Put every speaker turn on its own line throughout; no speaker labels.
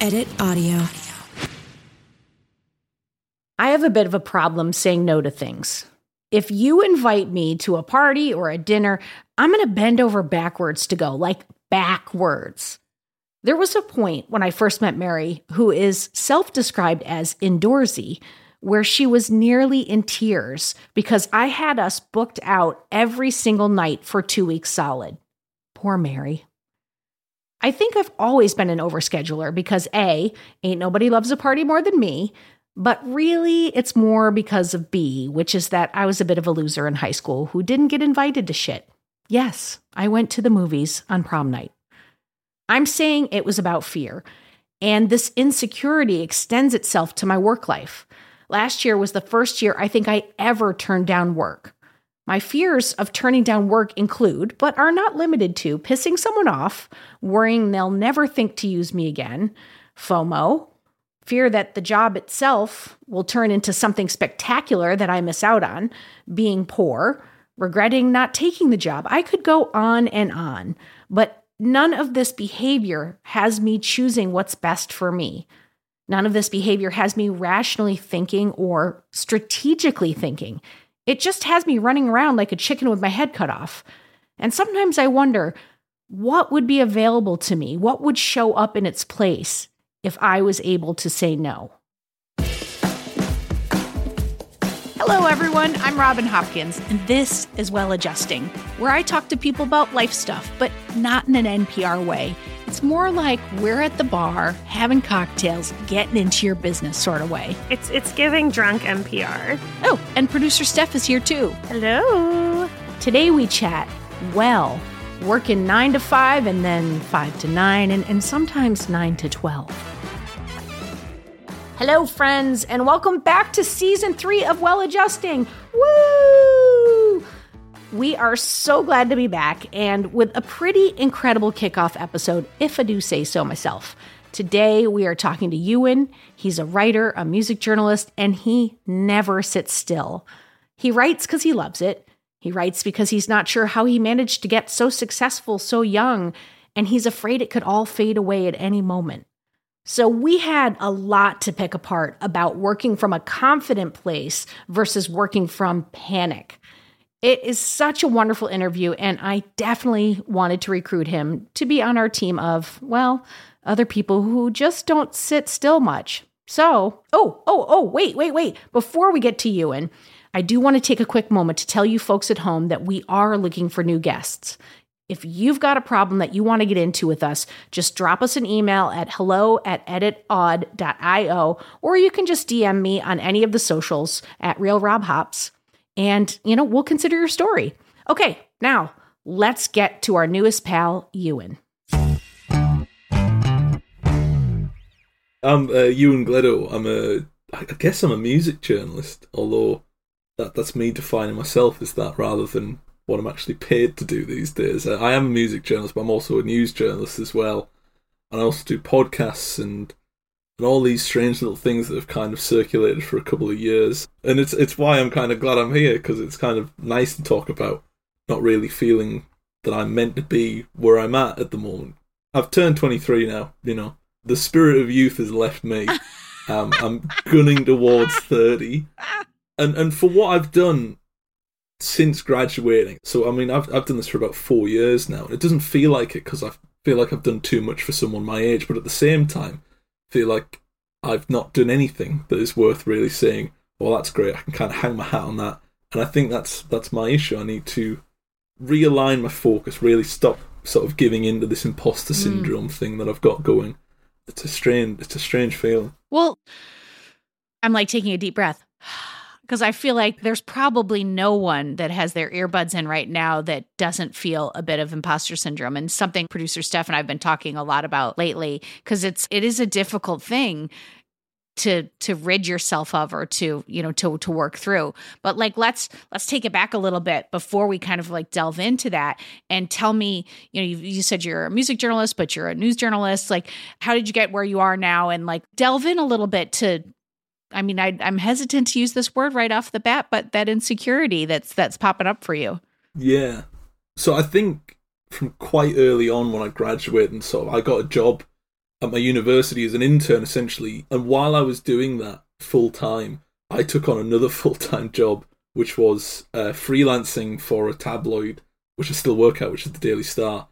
Edit audio.
I have a bit of a problem saying no to things. If you invite me to a party or a dinner, I'm going to bend over backwards to go, like backwards. There was a point when I first met Mary, who is self described as indoorsy, where she was nearly in tears because I had us booked out every single night for two weeks solid. Poor Mary. I think I've always been an overscheduler because A, ain't nobody loves a party more than me, but really it's more because of B, which is that I was a bit of a loser in high school who didn't get invited to shit. Yes, I went to the movies on prom night. I'm saying it was about fear, and this insecurity extends itself to my work life. Last year was the first year I think I ever turned down work. My fears of turning down work include, but are not limited to, pissing someone off, worrying they'll never think to use me again, FOMO, fear that the job itself will turn into something spectacular that I miss out on, being poor, regretting not taking the job. I could go on and on, but none of this behavior has me choosing what's best for me. None of this behavior has me rationally thinking or strategically thinking. It just has me running around like a chicken with my head cut off. And sometimes I wonder what would be available to me? What would show up in its place if I was able to say no? Hello, everyone. I'm Robin Hopkins, and this is Well Adjusting, where I talk to people about life stuff, but not in an NPR way. It's more like we're at the bar having cocktails, getting into your business sort of way.
It's it's giving drunk NPR.
Oh, and producer Steph is here too.
Hello.
Today we chat well, working nine to five and then five to nine, and, and sometimes nine to 12. Hello, friends, and welcome back to season three of Well Adjusting. Woo! We are so glad to be back and with a pretty incredible kickoff episode, if I do say so myself. Today, we are talking to Ewan. He's a writer, a music journalist, and he never sits still. He writes because he loves it. He writes because he's not sure how he managed to get so successful so young, and he's afraid it could all fade away at any moment. So, we had a lot to pick apart about working from a confident place versus working from panic. It is such a wonderful interview, and I definitely wanted to recruit him to be on our team of, well, other people who just don't sit still much. So, oh, oh, oh, wait, wait, wait. Before we get to Ewan, I do want to take a quick moment to tell you folks at home that we are looking for new guests. If you've got a problem that you want to get into with us, just drop us an email at hello at editaud.io, or you can just DM me on any of the socials at Real Rob Hops and, you know, we'll consider your story. Okay, now let's get to our newest pal, Ewan.
I'm uh, Ewan Gledo. I'm a, I guess I'm a music journalist, although that that's me defining myself as that rather than what I'm actually paid to do these days. Uh, I am a music journalist, but I'm also a news journalist as well, and I also do podcasts and and all these strange little things that have kind of circulated for a couple of years. And it's it's why I'm kind of glad I'm here because it's kind of nice to talk about. Not really feeling that I'm meant to be where I'm at at the moment. I've turned 23 now. You know, the spirit of youth has left me. Um, I'm gunning towards 30, and and for what I've done since graduating. So I mean, I've I've done this for about four years now, and it doesn't feel like it because I've feel like I've done too much for someone my age, but at the same time, feel like I've not done anything that is worth really saying, well, that's great. I can kind of hang my hat on that. And I think that's that's my issue. I need to realign my focus, really stop sort of giving into this imposter hmm. syndrome thing that I've got going. It's a strange it's a strange feeling.
Well, I'm like taking a deep breath because I feel like there's probably no one that has their earbuds in right now that doesn't feel a bit of imposter syndrome and something producer Steph and I've been talking a lot about lately because it's it is a difficult thing to to rid yourself of or to you know to to work through. But like let's let's take it back a little bit before we kind of like delve into that and tell me you know you, you said you're a music journalist but you're a news journalist. Like how did you get where you are now? And like delve in a little bit to I mean, I, I'm hesitant to use this word right off the bat, but that insecurity that's that's popping up for you.
Yeah. So I think from quite early on when I graduated and of I got a job at my university as an intern essentially, and while I was doing that full time, I took on another full time job, which was uh, freelancing for a tabloid, which I still work at, which is the Daily Star.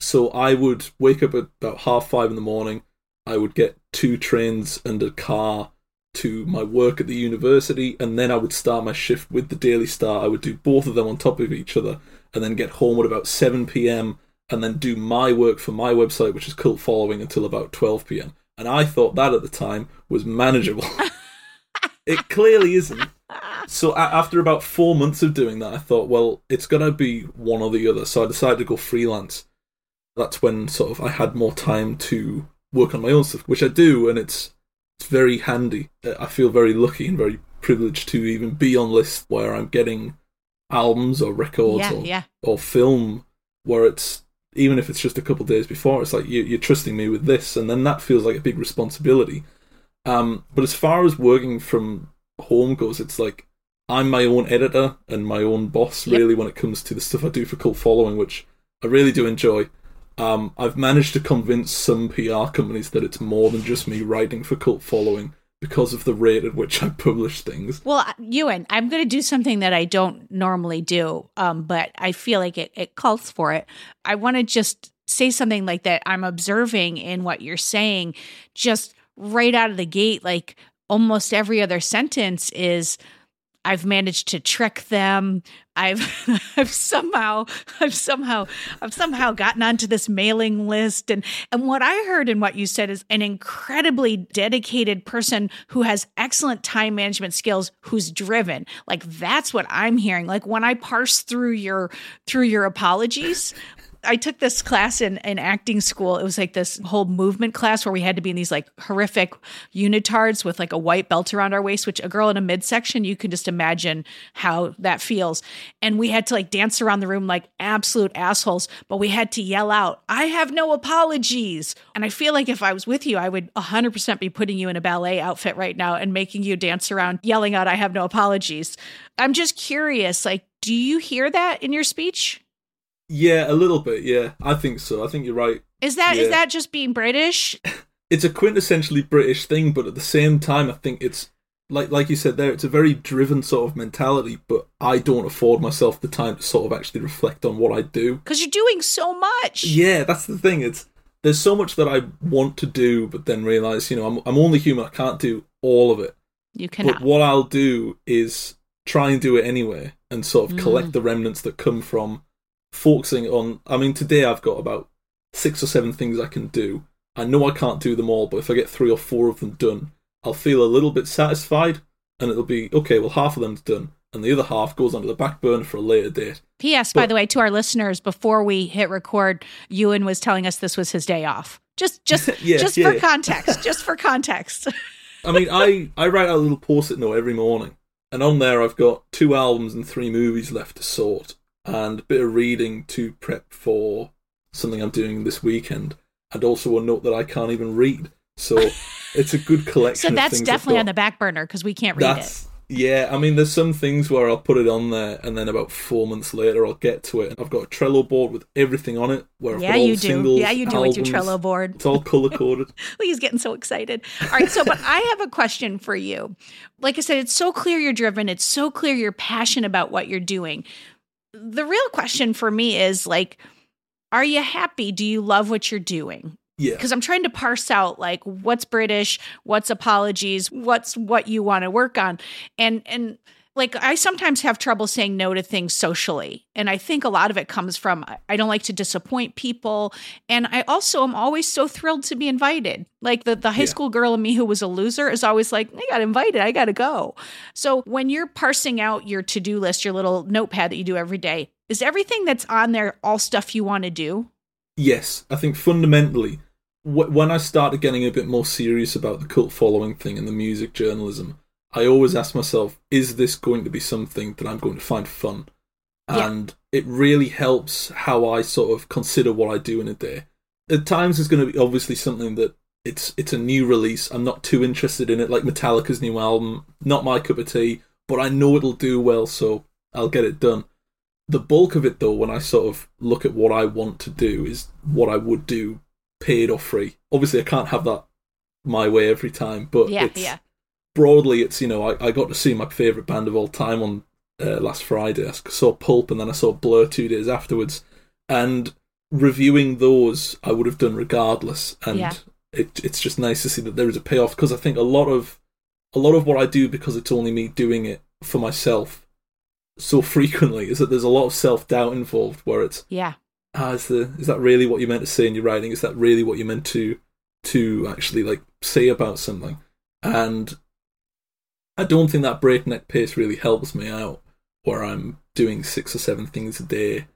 So I would wake up at about half five in the morning. I would get two trains and a car to my work at the university, and then I would start my shift with the Daily Star. I would do both of them on top of each other, and then get home at about 7 p.m. and then do my work for my website, which is Cult Following, until about 12 p.m. And I thought that at the time was manageable. it clearly isn't. So after about four months of doing that, I thought, well, it's gonna be one or the other. So I decided to go freelance. That's when sort of I had more time to work on my own stuff, which I do, and it's it's very handy. I feel very lucky and very privileged to even be on lists where I'm getting albums or records
Yeah,
or,
yeah.
or film where it's even if it's just a couple of days before, it's like you, you're trusting me with this, and then that feels like a big responsibility. Um, but as far as working from home goes, it's like I'm my own editor and my own boss,
Yep.
really, when it comes to the stuff I do for cult following, which I really do enjoy. Um, I've managed to convince some PR companies that it's more than just me writing for cult following because of the rate at which I publish things.
Well, uh, Ewan, I'm going to do something that I don't normally do, um, but I feel like it, it calls for it. I want to just say something like that I'm observing in what you're saying, just right out of the gate. Like almost every other sentence is, I've managed to trick them. I've I've somehow I've somehow I've somehow gotten onto this mailing list and and what I heard in what you said is an incredibly dedicated person who has excellent time management skills who's driven. Like that's what I'm hearing. Like when I parse through your through your apologies, I took this class in, in acting school. It was like this whole movement class where we had to be in these like horrific unitards with like a white belt around our waist, which a girl in a midsection, you can just imagine how that feels. And we had to like dance around the room like absolute assholes, but we had to yell out, I have no apologies. And I feel like if I was with you, I would 100% be putting you in a ballet outfit right now and making you dance around yelling out, I have no apologies. I'm just curious, like, do you hear that in your speech?
Yeah, a little bit. Yeah, I think so. I think you're right.
Is that is
Yeah.
that just being British?
It's a quintessentially British thing, but at the same time, I think it's like like you said there. It's a very driven sort of mentality, but I don't afford myself the time to sort of actually reflect on what I do.
Because you're doing so much.
Yeah, that's the thing. It's there's so much that I want to do, but then realize, you know, I'm I'm only human. I can't do all of it.
You cannot.
But what I'll do is try and do it anyway, and sort of collect mm. the remnants that come from focusing on. I mean, today I've got about six or seven things I can do. I know I can't do them all, but if I get three or four of them done, I'll feel a little bit satisfied, and it'll be okay. Well, half of them's done, and the other half goes onto the back burner for a later date.
P.S. By the way, to our listeners, before we hit record, Ewan was telling us this was his day off. Just, just,
Yeah,
just
yeah.
for context. just for context.
I mean, I, I write out a little post-it note every morning, and on there I've got two albums and three movies left to sort, and a bit of reading to prep for something I'm doing this weekend, and also a note that I can't even read. So it's a good collection.
so that's definitely on the back burner because we can't read
That's yeah. I mean, there's some things where I'll put it on there, and then about four months later I'll get to it. And I've got a Trello board with everything on it. Where
it. Yeah, you do.
singles,
Yeah, you do with your. Trello board.
It's all color coded.
He's getting so excited. All right, so but I have a question for you. Like I said, it's so clear you're driven. It's so clear you're passionate about what you're doing. The real question for me is like are you happy? Do you love what you're doing?
Yeah.
Because I'm trying to parse out like what's British, what's apologies, what's what you want to work on. And and like I sometimes have trouble saying no to things socially. And I think a lot of it comes from I don't like to disappoint people. And I also am always so thrilled to be invited. Like the, the high
Yeah.
school girl in me who was a loser is always like, I got invited, I got to go. So when you're parsing out your to do list, your little notepad that you do every day, is everything that's on there all stuff you want to do?
Yes, I think fundamentally, wh- when I started getting a bit more serious about the cult following thing and the music journalism, I always ask myself, is this going to be something that I'm going to find fun?
Yeah.
And it really helps how I sort of consider what I do in a day. At times, it's going to be obviously something that it's it's a new release. I'm not too interested in it, like Metallica's new album. Not my cup of tea, but I know it'll do well, so I'll get it done the bulk of it though when i sort of look at what i want to do is what i would do paid or free obviously i can't have that my way every time but
Yeah, yeah.
Broadly it's you know I, I got to see my favorite band of all time on uh, last friday i saw pulp and then i saw blur two days afterwards and reviewing those i would have done regardless and
Yeah.
it, it's just nice to see that there is a payoff because i think a lot of a lot of what i do because it's only me doing it for myself so frequently is that there's a lot of self-doubt involved where it's
Yeah.
ah, is the is that really what you meant to say in your writing? Is that really what you meant to to actually like say about something? And I don't think that breakneck pace really helps me out where I'm doing six or seven things a day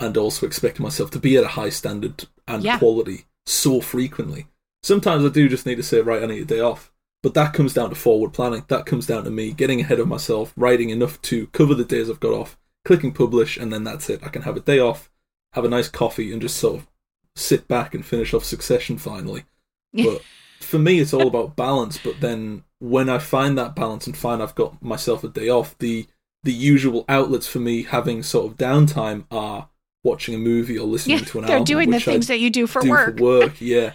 and also expecting myself to be at a high standard and
Yeah.
quality so frequently. Sometimes I do just need to say, right, I need a day off. But that comes down to forward planning. That comes down to me getting ahead of myself, writing enough to cover the days I've got off, clicking publish, and then that's it. I can have a day off, have a nice coffee, and just sort of sit back and finish off Succession finally. But for me, it's all about balance. But then when I find that balance and find I've got myself a day off, the the usual outlets for me having sort of downtime are watching a movie or listening
Yeah,
to an album.
they're
album.
doing the
which I
things that you do for
do
work.
For work, yeah.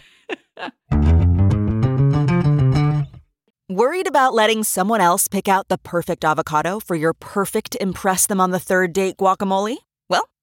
Worried about letting someone else pick out the perfect avocado for your perfect Impress Them on the Third Date guacamole?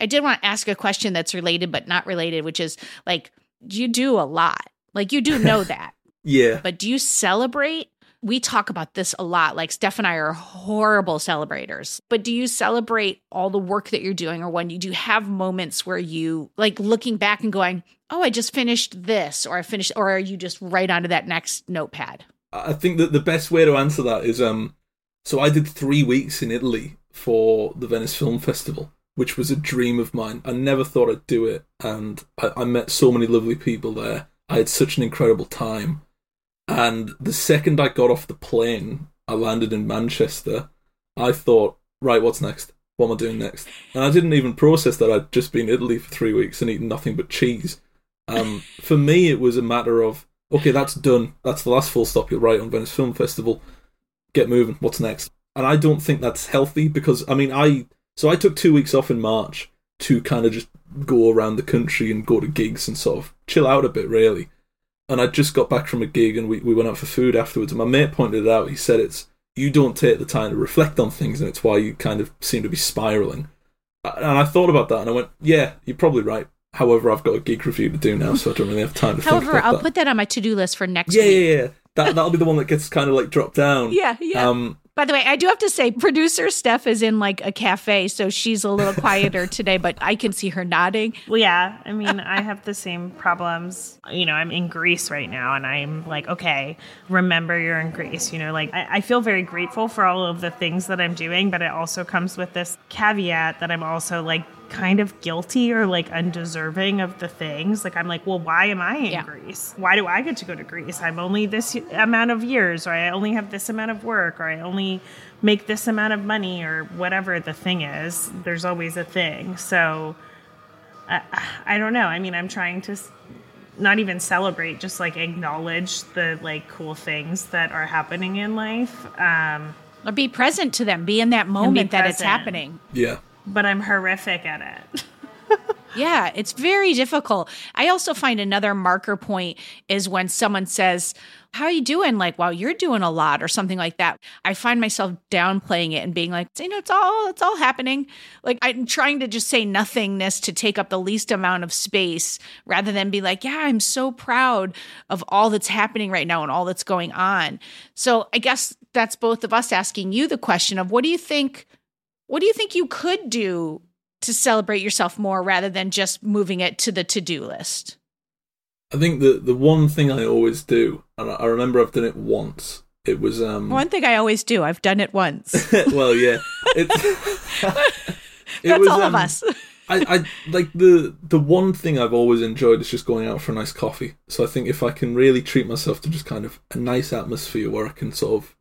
I did want to ask a question that's related but not related, which is like, you do a lot. Like you do know that,
Yeah.
but do you celebrate? We talk about this a lot. Like Steph and I are horrible celebrators, but do you celebrate all the work that you're doing, or when you do have moments where you like looking back and going, "Oh, I just finished this," or I finished, or are you just right onto that next notepad?
I think that the best way to answer that is um so I did three weeks in Italy for the Venice Film Festival, which was a dream of mine. I never thought I'd do it and I, I met so many lovely people there. I had such an incredible time. And the second I got off the plane, I landed in Manchester, I thought, right, what's next? What am I doing next? And I didn't even process that I'd just been in Italy for three weeks and eaten nothing but cheese. Um, for me, it was a matter of okay, that's done. That's the last full stop you'll write on Venice Film Festival. Get moving. What's next? And I don't think that's healthy because I mean, I so I took two weeks off in March to kind of just go around the country and go to gigs and sort of chill out a bit, really. And I just got back from a gig and we, we went out for food afterwards. And my mate pointed it out. He said it's you don't take the time to reflect on things, and it's why you kind of seem to be spiraling. And I thought about that, and I went, "Yeah, you're probably right." However, I've got a gig review to do now, so I don't really have time to think
However, I'll
that.
put that on my to do list for next
Yeah,
week.
yeah, yeah. That that'll be the one that gets kind of like dropped down.
Yeah, yeah.
Um,
By the way, I do have to say, producer Steph is in like a cafe, so she's a little quieter today, but I can see her nodding.
Well, yeah. I mean, I have the same problems. You know, I'm in Greece right now, and I'm like, okay, remember you're in Greece. You know, like I, I feel very grateful for all of the things that I'm doing, but it also comes with this caveat that I'm also like kind of guilty or like undeserving of the things. Like I'm like, well, why am I in
Yeah.
Greece? Why do I get to go to Greece? I'm only this amount of years, or I only have this amount of work, or I only make this amount of money, or whatever the thing is. There's always a thing. So I, I don't know. I mean, I'm trying to not even celebrate, just like acknowledge the like cool things that are happening in life. Um,
Or be present to them, be in that moment that it's happening.
Yeah.
But I'm horrific at it.
Yeah, it's very difficult. I also find another marker point is when someone says, How are you doing? Like, wow, you're doing a lot or something like that. I find myself downplaying it and being like, you know, it's all it's all happening. Like I'm trying to just say nothingness to take up the least amount of space rather than be like, Yeah, I'm so proud of all that's happening right now and all that's going on. So I guess that's both of us asking you the question of what do you think what do you think you could do to celebrate yourself more rather than just moving it to the to-do list?
I think the the one thing I always do, and I I remember I've done it once. It was um.
One thing I always do, I've done it once.
well, yeah. It's, it
That's
was,
all
um,
of us.
I, I like the the one thing I've always enjoyed is just going out for a nice coffee. So I think if I can really treat myself to just kind of a nice atmosphere where I can sort of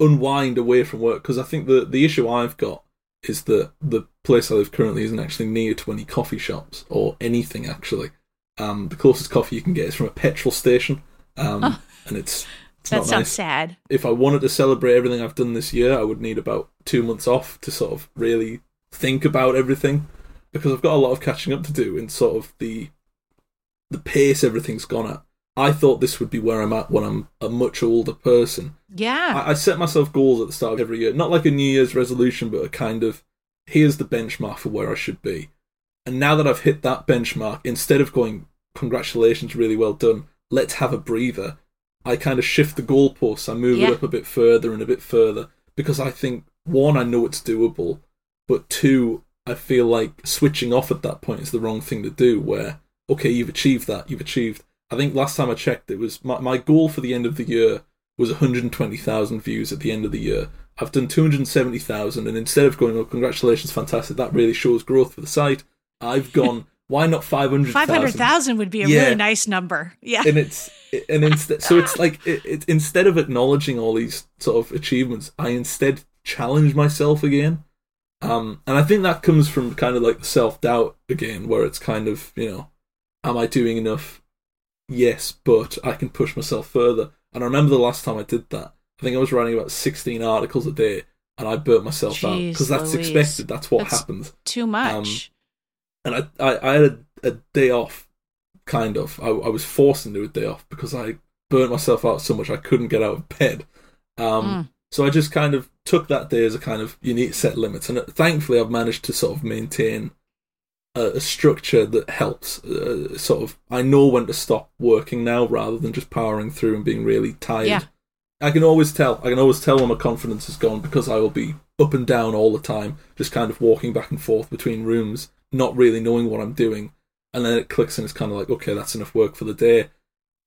unwind away from work, because I think the the issue I've got is that the place I live currently isn't actually near to any coffee shops or anything actually. Um, the closest coffee you can get is from a petrol station, um, and it's it's
That
not
sounds
nice
sad.
if I wanted to celebrate everything I've done this year, I would need about two months off to sort of really think about everything because I've got a lot of catching up to do in sort of the the pace everything's gone at. I thought this would be where I'm at when I'm a much older person.
Yeah.
I, I set myself goals at the start of every year, not like a New Year's resolution, but a kind of here's the benchmark for where I should be. And now that I've hit that benchmark, instead of going, congratulations, really well done, let's have a breather, I kind of shift the goalposts. I move
Yeah.
it up a bit further and a bit further because I think, one, I know it's doable, but two, I feel like switching off at that point is the wrong thing to do. Where, okay, you've achieved that, you've achieved. I think last time I checked, it was my, my goal for the end of the year was 120,000 views at the end of the year. I've done 270,000, and instead of going, oh, congratulations, fantastic, that really shows growth for the site, I've gone, why not 500,000?
500,000 would be a
Yeah.
really nice number. Yeah.
and it's and instead so it's like it, it instead of acknowledging all these sort of achievements i instead challenge myself again um and i think that comes from kind of like the self-doubt again where it's kind of you know am i doing enough yes but i can push myself further and i remember the last time i did that i think i was writing about 16 articles a day and i burnt myself out because that's
Louise.
expected that's what
That's-
happens
Too much.
and I, I, I had a, a day off, kind of. I, I was forced into a day off because I burnt myself out so much I couldn't get out of bed. Um,
Mm.
So I just kind of took that day as a kind of you need to set limits, and uh, thankfully I've managed to sort of maintain a, structure that helps. Uh, sort of, I know when to stop working now rather than just powering through and being really tired.
Yeah.
I can always tell. I can always tell when my confidence is gone because I will be up and down all the time, just kind of walking back and forth between rooms, not really knowing what I'm doing. And then it clicks and it's kind of like, okay, that's enough work for the day.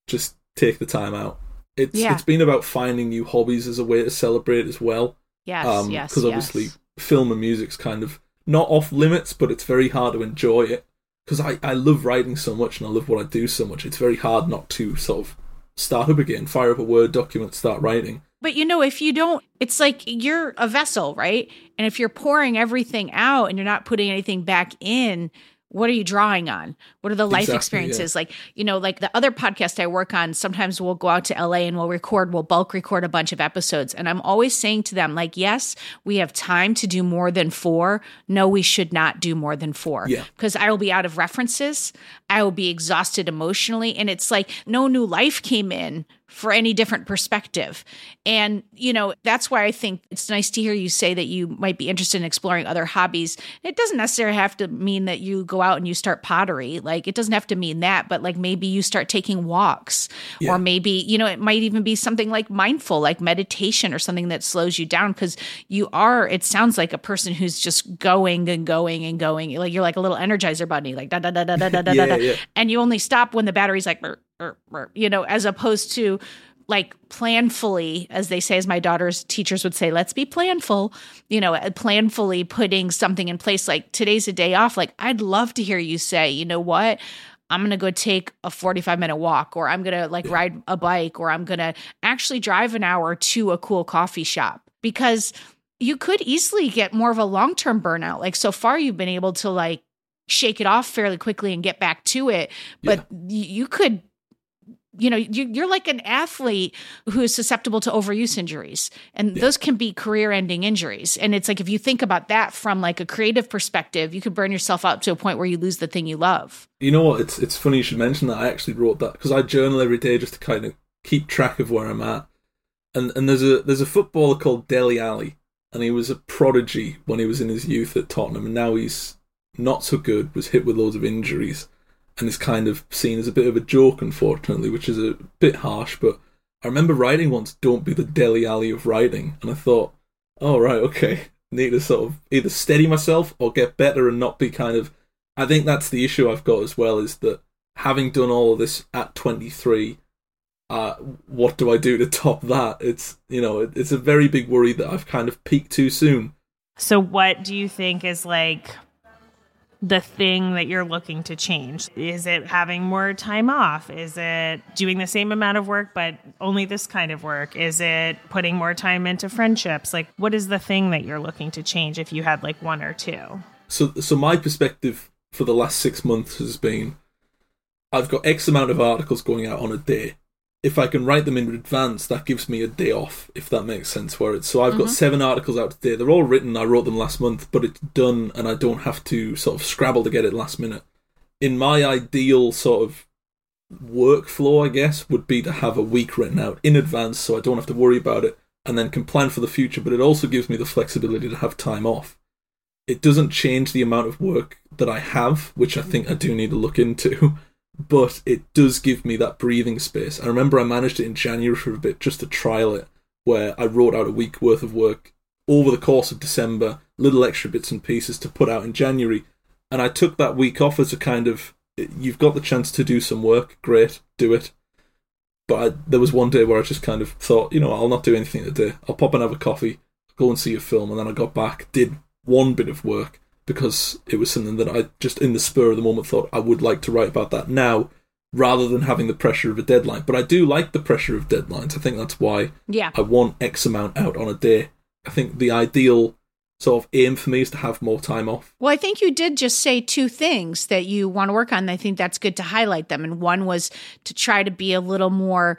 Just take the time out. It's
Yeah.
it's been about finding new hobbies as a way to celebrate as well.
yes,
Um,
yes.
Because
yes.
obviously, film and music's kind of not off limits, but it's very hard to enjoy it. Because I, I love writing so much and I love what I do so much. It's very hard not to sort of start up again, fire up a Word document, start writing.
But you know, if you don't, it's like you're a vessel, right? And if you're pouring everything out and you're not putting anything back in, what are you drawing on? What are the life
Exactly, yeah.
experiences? Like, you know, like the other podcast I work on, sometimes we'll go out to LA and we'll record, we'll bulk record a bunch of episodes. And I'm always saying to them, like, yes, we have time to do more than four. No, we should not do more than four.
Yeah.
Because I will be out of references. I will be exhausted emotionally. And it's like no new life came in for any different perspective. And, you know, that's why I think it's nice to hear you say that you might be interested in exploring other hobbies. It doesn't necessarily have to mean that you go out and you start pottery. Like, Like it doesn't have to mean that, but like maybe you start taking walks
Yeah.
or maybe, you know, it might even be something like mindful, like meditation or something that slows you down because you are, it sounds like a person who's just going and going and going. Like you're like a little energizer bunny, like da da da da da da da
Yeah,
da.
yeah.
And you only stop when the battery's like, "Brr, brr, brr," you know, as opposed to like planfully, as they say, as my daughter's teachers would say, let's be planful, you know, uh, planfully putting something in place. Like today's a day off. Like I'd love to hear you say, you know what? I'm going to go take a 45 minute walk or I'm going to like ride a bike or I'm going to actually drive an hour to a cool coffee shop because you could easily get more of a long-term burnout. Like so far you've been able to like shake it off fairly quickly and get back to it, but y- you could you know you, you're like an athlete who is susceptible to overuse injuries and those can be career ending injuries and it's like if you think about that from like a creative perspective you could burn yourself out to a point where you lose the thing you love
You know what? It's it's funny you should mention that. I actually wrote that because I journal every day just to kind of keep track of where I'm at. And and there's a there's a footballer called Dele Alli, and he was a prodigy when he was in his youth at Tottenham, and now he's not so good. Was hit with loads of injuries, and is kind of seen as a bit of a joke, unfortunately, which is a bit harsh. But I remember writing once, "Don't be the Dele Alli of writing," and I thought, "Oh right, okay." Need to sort of either steady myself or get better and not be kind of I think that's the issue I've got as well is that having done all of this at 23, uh, what do I do to top that? It's you know it's a very big worry that I've kind of peaked too soon.
So, what do you think is like the thing that you're looking to change? Is it having more time off? Is it doing the same amount of work, but only this kind of work? Is it putting more time into friendships? Like, what is the thing that you're looking to change if you had like one or two?
So so my perspective for the last six months has been, I've got X amount of articles going out on a day. If I can write them in advance, that gives me a day off, if that makes sense. Where it's so I've got mm-hmm. seven articles out today. They're all written. I wrote them last month, but it's done, and I don't have to sort of scrabble to get it last minute. In my ideal sort of workflow, I guess, would be to have a week written out in advance, so I don't have to worry about it, and then can plan for the future. But it also gives me the flexibility to have time off it doesn't change the amount of work that I have, which I think I do need to look into, but it does give me that breathing space. I remember I managed it in January for a bit just to trial it, where I wrote out a week worth of work over the course of December, little extra bits and pieces to put out in January. And I took that week off as a kind of, you've got the chance to do some work, great, do it. But I, there was one day where I just kind of thought, you know, I'll not do anything today. I'll pop and have a coffee, go and see a film, and then I got back, did one bit of work because it was something that I just in the spur of the moment thought I would like to write about that now rather than having the pressure of a deadline. But I do like the pressure of deadlines. I think that's why
yeah
I want X amount out on a day. I think the ideal sort of aim for me is to have more time off.
Well, I think you did just say two things that you want to work on. I think that's good to highlight them. And one was to try to be a little more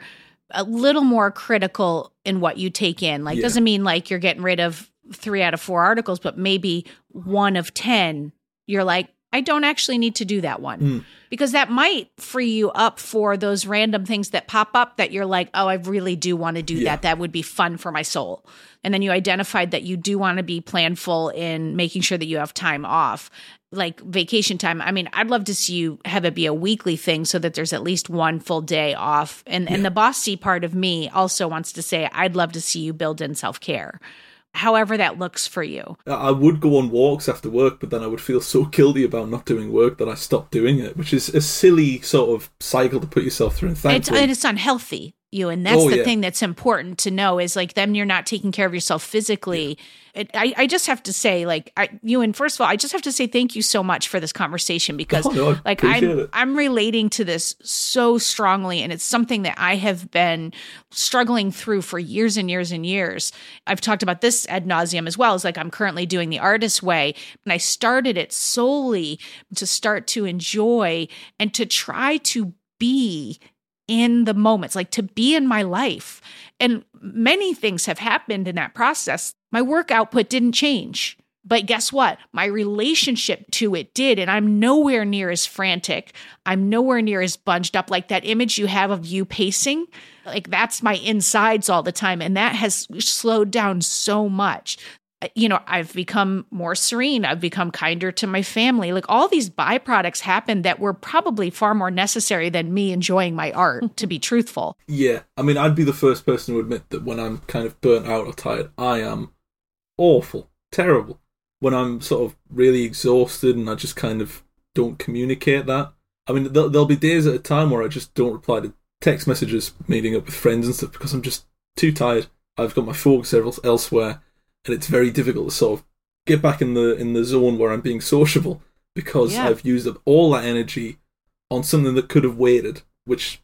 a little more critical in what you take in. Like
Yeah.
doesn't mean like you're getting rid of 3 out of 4 articles, but maybe one of 10 you're like I don't actually need to do that one.
Mm.
Because that might free you up for those random things that pop up that you're like, "Oh, I really do want to do
Yeah.
that. That would be fun for my soul." And then you identified that you do want to be planful in making sure that you have time off like vacation time. I mean, I'd love to see you have it be a weekly thing so that there's at least one full day off. And and the bossy part of me also wants to say I'd love to see you build in self-care. However that looks for you.
I- would go on walks after work, but then I would feel so guilty about not doing work that I stopped doing it, which is a silly sort of cycle to put yourself through. And
It's
thankfully,
it's unhealthy. You and that's
Oh,
the
yeah.
thing that's important to know is like then you're not taking care of yourself physically. It, I I just have to say like I you and first of all I just have to say thank you so much for this conversation because
Oh, no,
like I'm
it.
I'm relating to this so strongly and it's something that I have been struggling through for years and years and years. I've talked about this ad nauseum as well. It's like I'm currently doing the artist way and I started it solely to start to enjoy and to try to be in the moments, like to be in my life. And many things have happened in that process. My work output didn't change. But guess what? My relationship to it did. And I'm nowhere near as frantic. I'm nowhere near as bunched up. Like that image you have of you pacing, like that's my insides all the time. And that has slowed down so much. You know, I've become more serene. I've become kinder to my family. Like all these byproducts happen that were probably far more necessary than me enjoying my art, to be truthful.
Yeah, I mean, I'd be the first person to admit that when I'm kind of burnt out or tired, I am awful, terrible. When I'm sort of really exhausted and I just kind of don't communicate that. I mean, there'll, there'll be days at a time where I just don't reply to text messages, meeting up with friends and stuff because I'm just too tired. I've got my focus elsewhere and it's very difficult to sort of get back in the in the zone where I'm being sociable because
Yeah.
I've used up all that energy on something that could have waited, which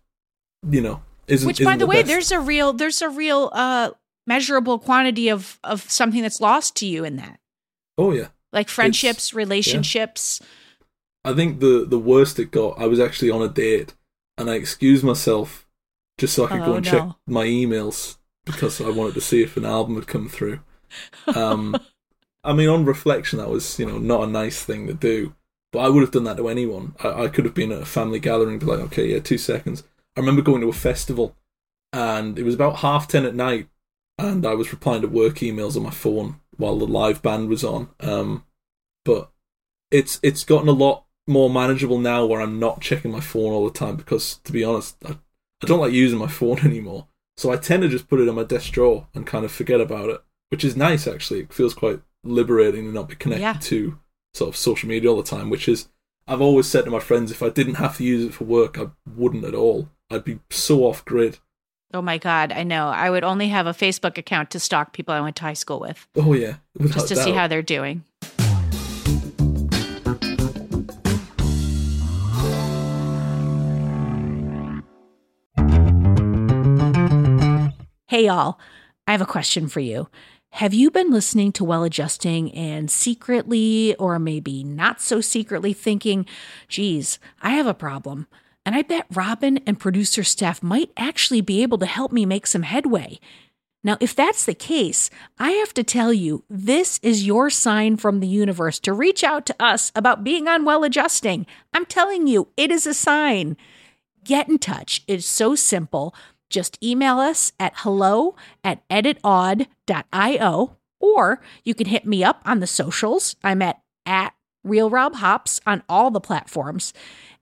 you know isn't.
Which, by
isn't
the, way,
best.
there's a real there's a real uh measurable quantity of of something that's lost to you in that,
oh yeah.
like friendships, relationships.
I think the the worst it got, I was actually on a date and I excused myself just so I could
Oh,
go and check my emails because I wanted to see if an album had come through. Um, I mean, on reflection, that was you know not a nice thing to do, but I would have done that to anyone. I, I could have been at a family gathering, be like, okay, yeah, two seconds. I remember going to a festival, and it was about half ten at night, and I was replying to work emails on my phone while the live band was on. Um, but it's it's gotten a lot more manageable now, where I'm not checking my phone all the time because, to be honest, I, I don't like using my phone anymore. So I tend to just put it on my desk drawer and kind of forget about it, which is nice actually. It feels quite liberating to not be connected
Yeah.
to sort of social media all the time, which is I've always said to my friends if I didn't have to use it for work, I wouldn't at all. I'd be so off grid.
Oh my god, I know. I would only have a Facebook account to stalk people I went to high school with,
Oh yeah,
just to see how they're doing. Hey, y'all. I have a question for you. Have you been listening to Well Adjusting and secretly, or maybe not so secretly, thinking, geez, I have a problem? And I bet Robin and producer Steph might actually be able to help me make some headway. Now, if that's the case, I have to tell you, this is your sign from the universe to reach out to us about being on Well Adjusting. I'm telling you, it is a sign. Get in touch. It's so simple. Just email us at hello at editaud.io or you can hit me up on the socials. I'm at, at Real Rob Hops on all the platforms.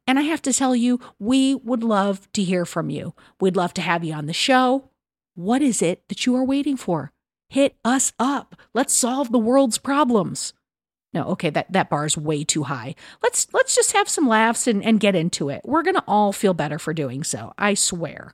And I have to tell you, we would love to hear from you. We'd love to have you on the show. What is it that you are waiting for? Hit us up. Let's solve the world's problems. No, okay, that, that bar is way too high. Let's let's just have some laughs and, and get into it. We're gonna all feel better for doing so. I swear.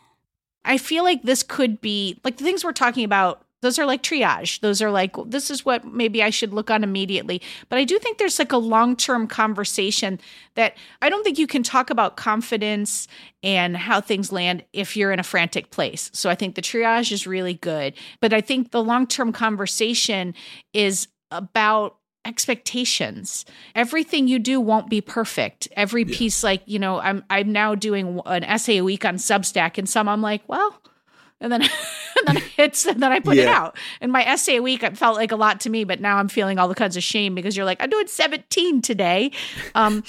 I feel like this could be like the things we're talking about. Those are like triage. Those are like, this is what maybe I should look on immediately. But I do think there's like a long term conversation that I don't think you can talk about confidence and how things land if you're in a frantic place. So I think the triage is really good. But I think the long term conversation is about expectations everything you do won't be perfect every piece like you know i'm i'm now doing an essay a week on substack and some i'm like well and then and then it's and then I put it out. And my essay a week it felt like a lot to me, but now I'm feeling all the kinds of shame because you're like, I'm doing 17 today. Um,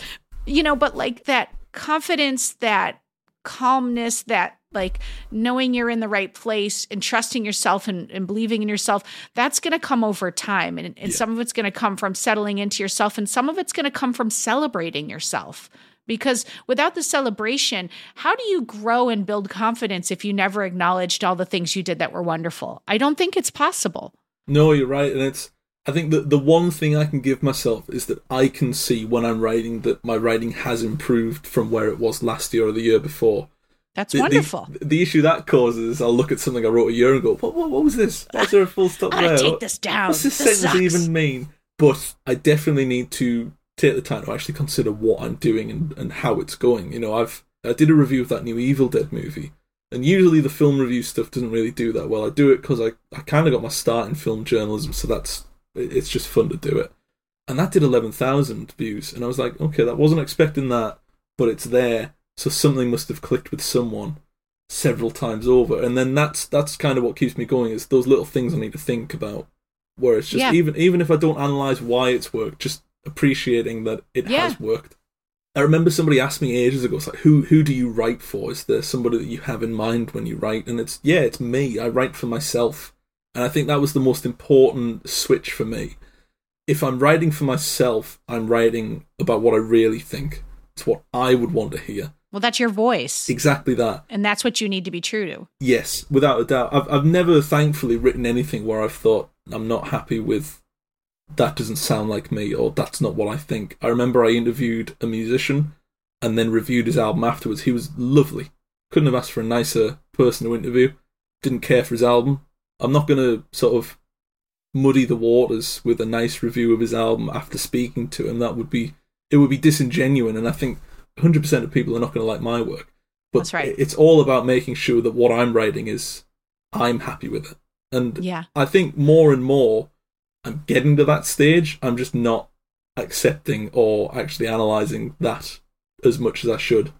you know, but like that confidence, that calmness, that like knowing you're in the right place and trusting yourself and, and believing in yourself, that's gonna come over time. And, and some of it's gonna come from settling into yourself, and some of it's gonna come from celebrating yourself. Because without the celebration, how do you grow and build confidence if you never acknowledged all the things you did that were wonderful? I don't think it's possible.
No, you're right, and it's. I think that the one thing I can give myself is that I can see when I'm writing that my writing has improved from where it was last year or the year before.
That's
The- the-
wonderful.
The, issue that causes I'll look at something I wrote a year ago. What, what, what was this? Why is there a full stop there?
Take this down.
What's this,
This
sentence
sucks.
even mean? But I definitely need to take the time to actually consider what I'm doing and, and how it's going. You know, I've I did a review of that new Evil Dead movie, And usually the film review stuff doesn't really do that well. I do it because I, I kind of got my start in film journalism, so that's it's just fun to do it. And that did 11,000 views. And I was like, okay, that wasn't expecting that, but it's there. So something must have clicked with someone several times over. And then that's that's kind of what keeps me going is those little things I need to think about. Where it's just
Yeah.
even even if I don't analyze why it's worked, just appreciating that it
Yeah.
has worked. I remember somebody asked me ages ago, it's like, who who do you write for? Is there somebody that you have in mind when you write? And it's yeah, it's me. I write for myself. And I think that was the most important switch for me. If I'm writing for myself, I'm writing about what I really think. It's what I would want to hear.
Well, that's your voice.
Exactly that.
And that's what you need to be true to.
Yes, without a doubt. I've I've never thankfully written anything where I've thought I'm not happy with that doesn't sound like me or that's not what I think. I remember I interviewed a musician and then reviewed his album afterwards. He was lovely. Couldn't have asked for a nicer person to interview. Didn't care for his album. I'm not gonna sort of muddy the waters with a nice review of his album after speaking to him. That would be it would be disingenuous and I think 100% of people are not going to like my work. But
That's right.
it's all about making sure that what I'm writing is I'm happy with it. And
Yeah.
I think more and more I'm getting to that stage. I'm just not accepting or actually analyzing that as much as I should.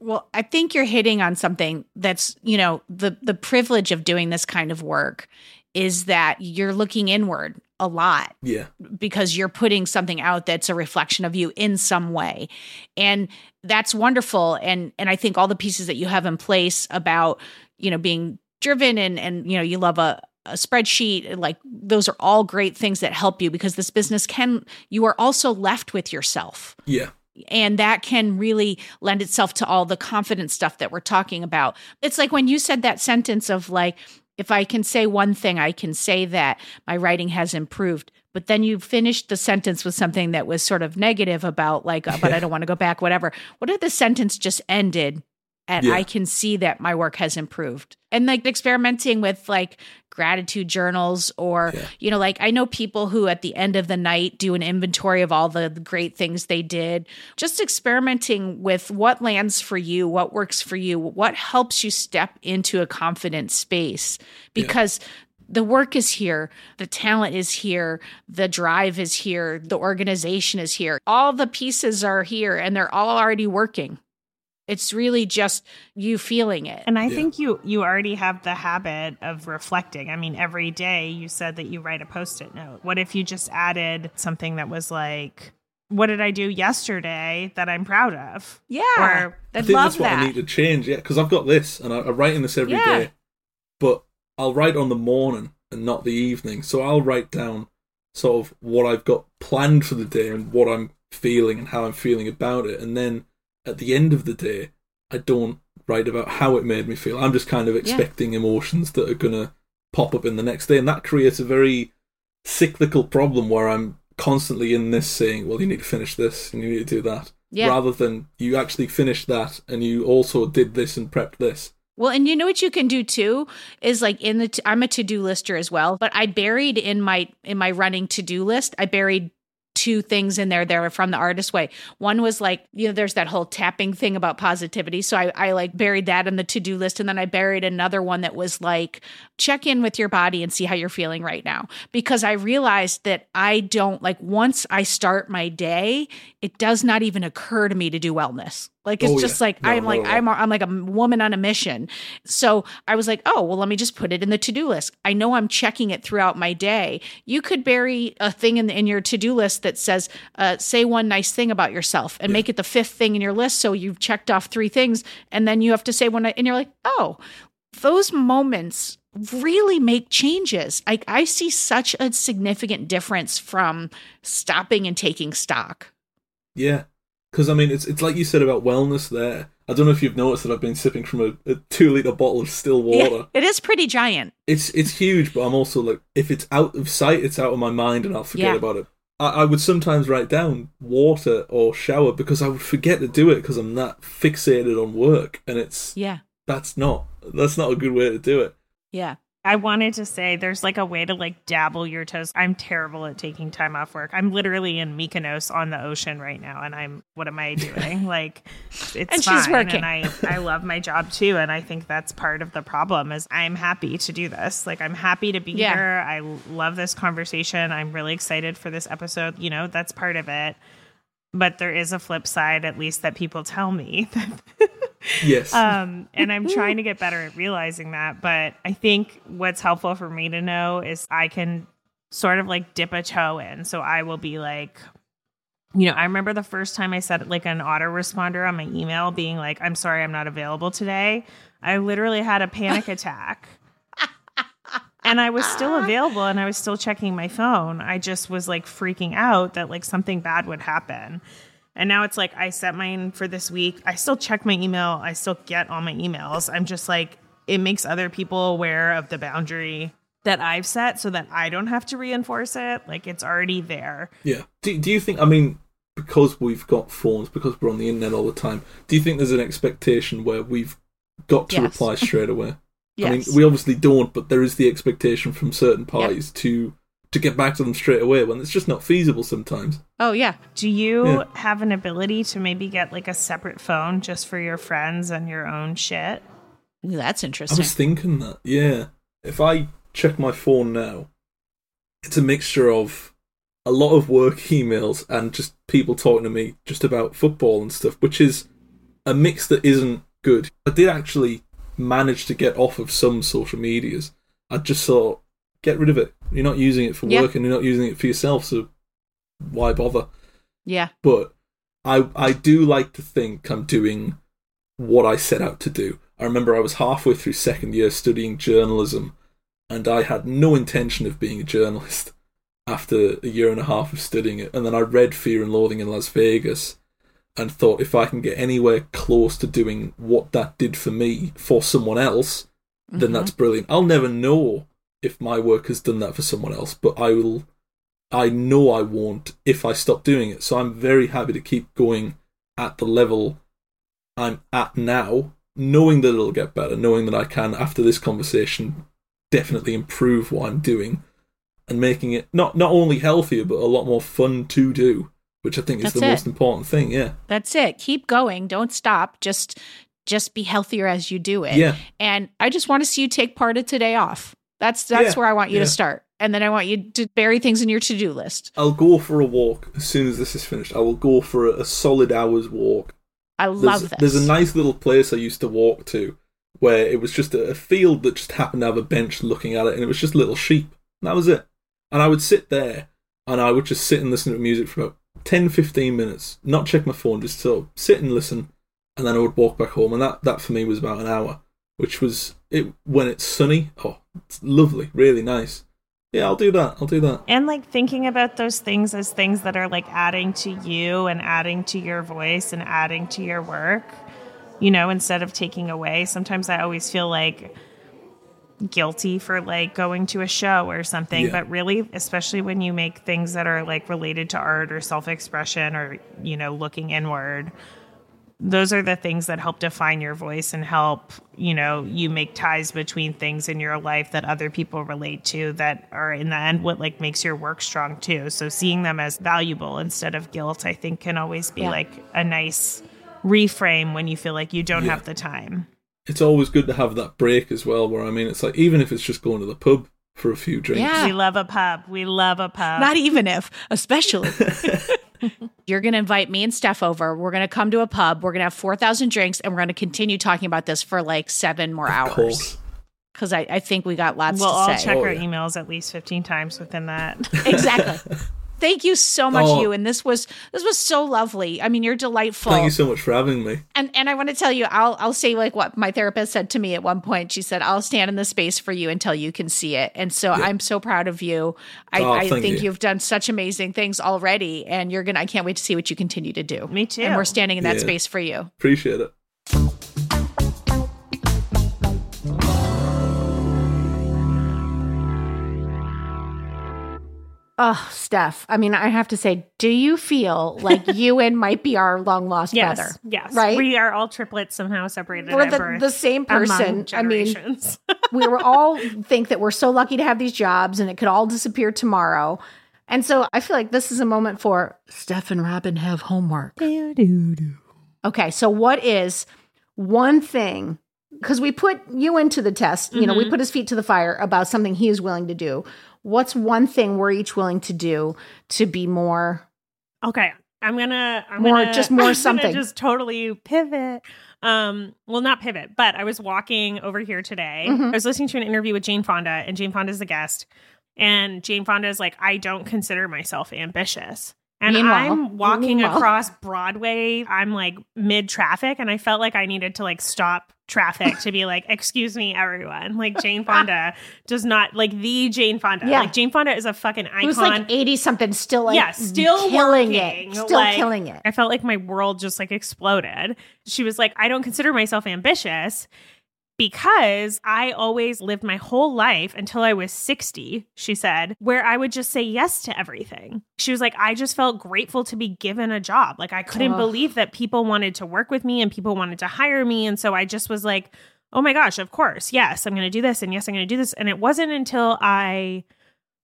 Well, I think you're hitting on something that's, you know, the the privilege of doing this kind of work is that you're looking inward a lot
Yeah.
because you're putting something out that's a reflection of you in some way. And that's wonderful and and I think all the pieces that you have in place about, you know, being driven and and you know, you love a a spreadsheet like those are all great things that help you because this business can you are also left with yourself
Yeah.
and that can really lend itself to all the confidence stuff that we're talking about. It's like when you said that sentence of like, if I can say one thing, I can say that my writing has improved. But then you finished the sentence with something that was sort of negative about like, uh, but I don't want to go back, whatever. What if the sentence just ended and
Yeah.
I can see that my work has improved? And like experimenting with like gratitude journals or
Yeah.
you know like i know people who at the end of the night do an inventory of all the great things they did just experimenting with what lands for you what works for you what helps you step into a confident space because the work is here the talent is here the drive is here the organization is here all the pieces are here and they're all already working it's really just you feeling it
And I
Yeah.
think you you already have the habit of reflecting. I mean, every day you said that you write a post-it note. What if you just added something that was like, "What did I do yesterday that I'm proud of?"
yeah
Or-
i
I think
love
that's what
that
I need to change. Yeah, because I've got this, and I, I write in this every day.
Yeah.
But I'll write on the morning and not the evening. So I'll write down sort of what I've got planned for the day and what I'm feeling and how I'm feeling about it. And then at the end of the day, I don't write about how it made me feel. I'm just kind of expecting emotions that are gonna pop up in the next day, and that creates a very cyclical problem where I'm constantly in this saying, "Well, you need to finish this and you need to do that."
Yeah.
rather than you actually finished that and you also did this and prepped this.
Well, and you know what you can do too is like in the t- I'm a to-do lister as well, but I buried in my in my running to-do list, I buried two things in there that are from the artist way. One was like, you know, there's that whole tapping thing about positivity. So I, I like buried that in the to-do list. And then I buried another one that was like, check in with your body and see how you're feeling right now. Because I realized that I don't like once I start my day, it does not even occur to me to do wellness. Like it's
Oh,
just
yeah.
like
No,
I'm
not
like
all.
I'm I'm like a woman on a mission. So I was like, oh well, let me just put it in the to do list. I know I'm checking it throughout my day. You could bury a thing in the, in your to do list that says, uh, say one nice thing about yourself, and make it the fifth thing in your list. So you've checked off three things, and then you have to say one, and you're like, oh, those moments really make changes. I I see such a significant difference from stopping and taking stock.
Yeah, because I mean, it's it's like you said about wellness. There, I don't know if you've noticed that I've been sipping from a, a two liter bottle of still water.
Yeah, it is pretty giant.
It's it's huge, but I'm also like, if it's out of sight, it's out of my mind, and I'll forget
Yeah.
about it. I, I would sometimes write down water or shower because I would forget to do it because I'm that fixated on work, and it's
Yeah.
that's not that's not a good way to do it.
Yeah.
I wanted to say there's like a way to like dabble your toes. I'm terrible at taking time off work. I'm literally in Mykonos on the ocean right now, and I'm what am I doing? like, it's
And
fine,
she's working.
and I I love my job too, and I think that's part of the problem is I'm happy to do this. Like, I'm happy to be
Yeah.
here. I love this conversation. I'm really excited for this episode. You know, that's part of it. But there is a flip side, at least that people tell me
Yes.
um, and I'm trying to get better at realizing that. But I think what's helpful for me to know is I can sort of like dip a toe in. So I will be like, you know, I remember the first time I said like an autoresponder on my email being like, I'm sorry, I'm not available today. I literally had a panic attack. And I was still available and I was still checking my phone. I just was like freaking out that like something bad would happen. And now it's like I set mine for this week. I still check my email. I still get all my emails. I'm just like, it makes other people aware of the boundary that I've set so that I don't have to reinforce it. Like it's already there.
Yeah. Do, do you think, I mean, because we've got phones, because we're on the internet all the time, do you think there's an expectation where we've got to
Yes.
reply straight away? yes. I mean, we obviously don't, but there is the expectation from certain parties to to get back to them straight away when it's just not feasible sometimes.
Oh yeah.
Do you
Yeah.
have an ability to maybe get like a separate phone just for your friends and your own shit?
Ooh, that's interesting.
I was thinking that, yeah. If I check my phone now, it's a mixture of a lot of work emails and just people talking to me just about football and stuff, which is a mix that isn't good. I did actually manage to get off of some social medias. I just thought, get rid of it. You're not using it for
Yeah.
work and you're not using it for yourself, so why bother?
yeah.
but I I do like to think I'm doing what I set out to do. I remember I was halfway through second year studying journalism, and I had no intention of being a journalist after a year and a half of studying it. And then I read Fear and Loathing in Las Vegas and thought if I can get anywhere close to doing what that did for me for someone else, then mm-hmm. that's brilliant. I'll never know if my work has done that for someone else, but I will I know I won't if I stop doing it. So I'm very happy to keep going at the level I'm at now, knowing that it'll get better, knowing that I can, after this conversation, definitely improve what I'm doing and making it not, not only healthier, but a lot more fun to do, which I think is
That's
the
it.
most important thing. Yeah.
That's it. Keep going. Don't stop. Just just be healthier as you do it.
Yeah.
And I just want to see you take part of today off. That's that's
Yeah,
where I want you
yeah.
to start. And then I want you to bury things in your to-do list.
I'll go for a walk as soon as this is finished. I will go for a, a solid hour's walk
I
there's,
love this.
There's a nice little place I used to walk to where it was just a, a field that just happened to have a bench looking at it, and it was just little sheep. And that was it. And I would sit there and I would just sit and listen to music for about 10, 15 minutes, not check my phone, just sort of sit and listen, and then I would walk back home. And that, that for me was about an hour, which was it when it's sunny. Oh, it's lovely, really nice. Yeah, I'll do that. I'll do that.
And like thinking about those things as things that are like adding to you and adding to your voice and adding to your work, you know, instead of taking away. Sometimes I always feel like guilty for like going to a show or something,
Yeah.
but really, especially when you make things that are like related to art or self expression or, you know, looking inward. Those are the things that help define your voice and help, you know, you make ties between things in your life that other people relate to that are in the end what like makes your work strong too. So seeing them as valuable instead of guilt, I think can always be
Yeah.
like a nice reframe when you feel like you don't
Yeah.
have the time.
It's always good to have that break as well, where I mean, it's like, even if it's just going to the pub for a few drinks.
Yeah.
We love a pub. We love a pub.
Not even if, especially. You're going to invite me and Steph over. We're going to come to a pub. We're going to have 4,000 drinks and we're going to continue talking about this for like seven more hours. Because I, I think we got lots
we'll
to
all
say.
check
Oh,
our
yeah.
emails at least 15 times within that.
exactly. Thank you so much,
Oh.
you. And this was this was so lovely. I mean, you're delightful.
Thank you so much for having me.
and and I want to tell you, I'll I'll say like what my therapist said to me at one point. She said, "I'll stand in the space for you until you can see it." And so I'm so proud of you. I,
Oh,
I think
you.
you. have done such amazing things already, and you're gonna. I can't wait to see what you continue to do.
Me too.
And we're standing in that
Yeah.
space for you.
Appreciate it.
Oh, Steph. I mean, I have to say, do you feel like you and might be our long lost
yes.
brother?
Yes.
Right?
We are all triplets somehow separated
We're the, the same person. I mean, we were all think that we're so lucky to have these jobs and it could all disappear tomorrow. And so I feel like this is a moment for Steph and Robin have homework. Okay, so what is one thing? Because we put you into the test, you know, we mm-hmm. put his feet to the fire about something he is willing to do. What's one thing we're each willing to do to be more?
Okay, I'm gonna I'm
More-
gonna,
just more
I'm
something.
just totally pivot. Um, well, not pivot, but I was walking over here today.
Mhm.
I was listening to an interview with Jane Fonda, and Jane Fonda is the guest. And Jane Fonda is like, I don't consider myself ambitious. And
Meanwhile-
I'm walking
meanwhile.
across Broadway. I'm like mid traffic, and I felt like I needed to like stop traffic to be like, excuse me, everyone. Like Jane Fonda does not like the Jane Fonda.
Yeah.
Like Jane Fonda is a fucking icon.
Who's like eighty something, still like
yeah, still
killing
working,
it, still
like-
killing it.
I felt like my world just like exploded. She was like, I don't consider myself ambitious because I always lived my whole life until I was 60, she said, where I would just say yes to everything. She was like, I just felt grateful to be given a job. Like, I couldn't
Ugh.
believe that people wanted to work with me and people wanted to hire me. And so I just was like, oh my gosh, of course. Yes, I'm going to do this. And yes, I'm going to do this. And it wasn't until I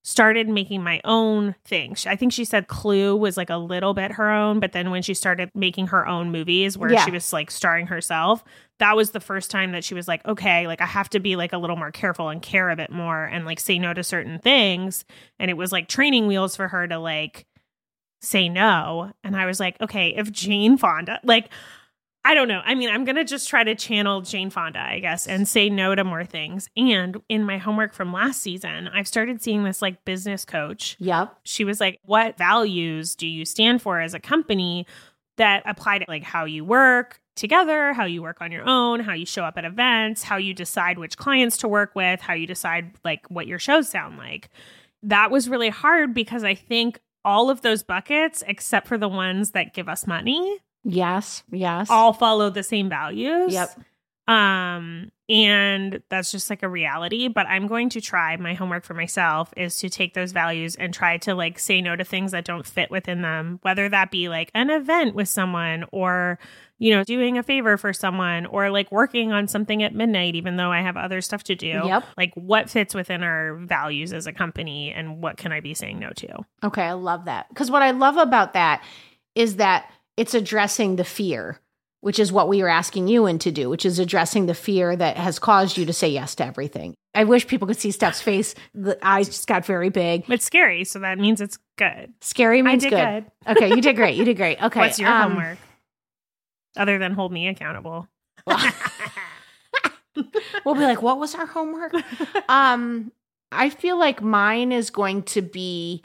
started making my own thing. I think she said Klute was like a little bit her own, but then when she started making her own movies where
Yeah.
she was like starring herself, that was the first time that she was like, okay, like I have to be like a little more careful and care a bit more and like say no to certain things. And it was like training wheels for her to like say no. And I was like, okay, if Jane Fonda, like, I don't know. I mean, I'm going to just try to channel Jane Fonda, I guess, and say no to more things. And in my homework from last season, I've started seeing this like business coach.
Yep.
She was like, What values do you stand for as a company that apply to like how you work together, how you work on your own, how you show up at events, how you decide which clients to work with, how you decide like what your shows sound like? That was really hard because I think all of those buckets, except for the ones that give us money,
Yes. Yes.
all follow the same values.
Yep.
Um, and that's just like a reality. But I'm going to try my homework for myself is to take those values and try to like say no to things that don't fit within them, whether that be like an event with someone or, you know, doing a favor for someone or like working on something at midnight, even though I have other stuff to do.
Yep.
Like what fits within our values as a company and what can I be saying no to?
Okay, I love that. Because what I love about that is that it's addressing the fear, which is what we are asking you in to do, which is addressing the fear that has caused you to say yes to everything. I wish people could see Steph's face. The eyes just got very big.
It's scary, so that means it's good.
Scary means
did
good. okay, you did great. You did great. Okay.
What's your
um,
homework? Other than hold me accountable.
we'll be like, what was our homework? um, I feel like mine is going to be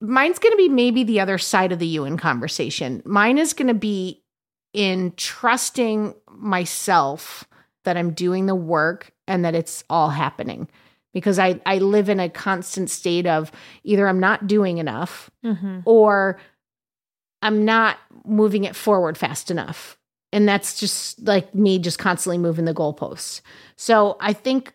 mine's going to be maybe the other side of the you in conversation. Mine is going to be in trusting myself that I'm doing the work and that it's all happening. Because I, I live in a constant state of either I'm not doing enough
Mm-hmm.
or I'm not moving it forward fast enough. And that's just like me just constantly moving the goalposts. So I think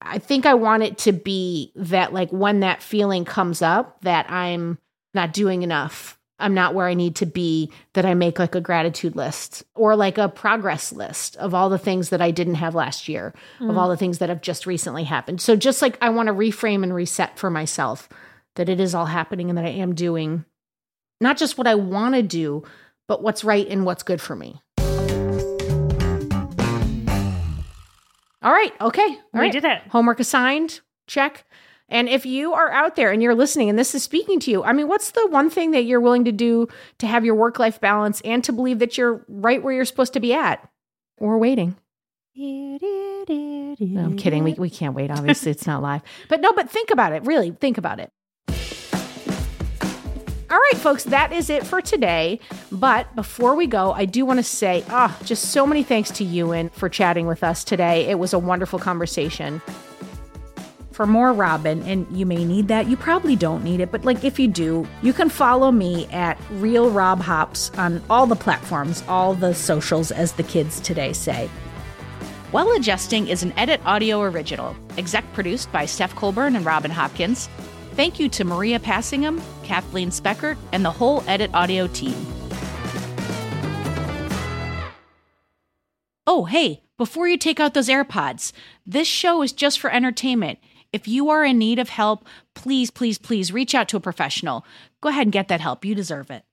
I think I want it to be that like when that feeling comes up that I'm not doing enough, I'm not where I need to be, that I make like a gratitude list or like a progress list of all the things that I didn't have last year, of mm. all the things that have just recently happened. So just like I want to reframe and reset for myself that it is all happening and that I am doing not just what I want to do, but what's right and what's good for me. All right. Okay. All
We
right.
did it.
Homework assigned. Check. And if you are out there and you're listening and this is speaking to you, I mean, what's the one thing that you're willing to do to have your work life balance and to believe that you're right where you're supposed to be at or waiting? No, I'm kidding. We, we can't wait. Obviously, it's not live. But no, but think about it. Really, think about it. All right, folks, that is it for today. But before we go, I do want to say, ah, just so many thanks to Ewan for chatting with us today. It was a wonderful conversation. For more Robin, and you may need that, you probably don't need it, but like if you do, you can follow me at Real Rob Hops on all the platforms, all the socials, as the kids today say. Well Adjusting is an Edit Audio original, exec produced by Steph Colbourn and Robin Hopkins. Thank you to Maria Passingham, Kathleen Speckert, and the whole Edit Audio team. Oh, hey, before you take out those AirPods, this show is just for entertainment. If you are in need of help, please, please, please reach out to a professional. Go ahead and get that help. You deserve it.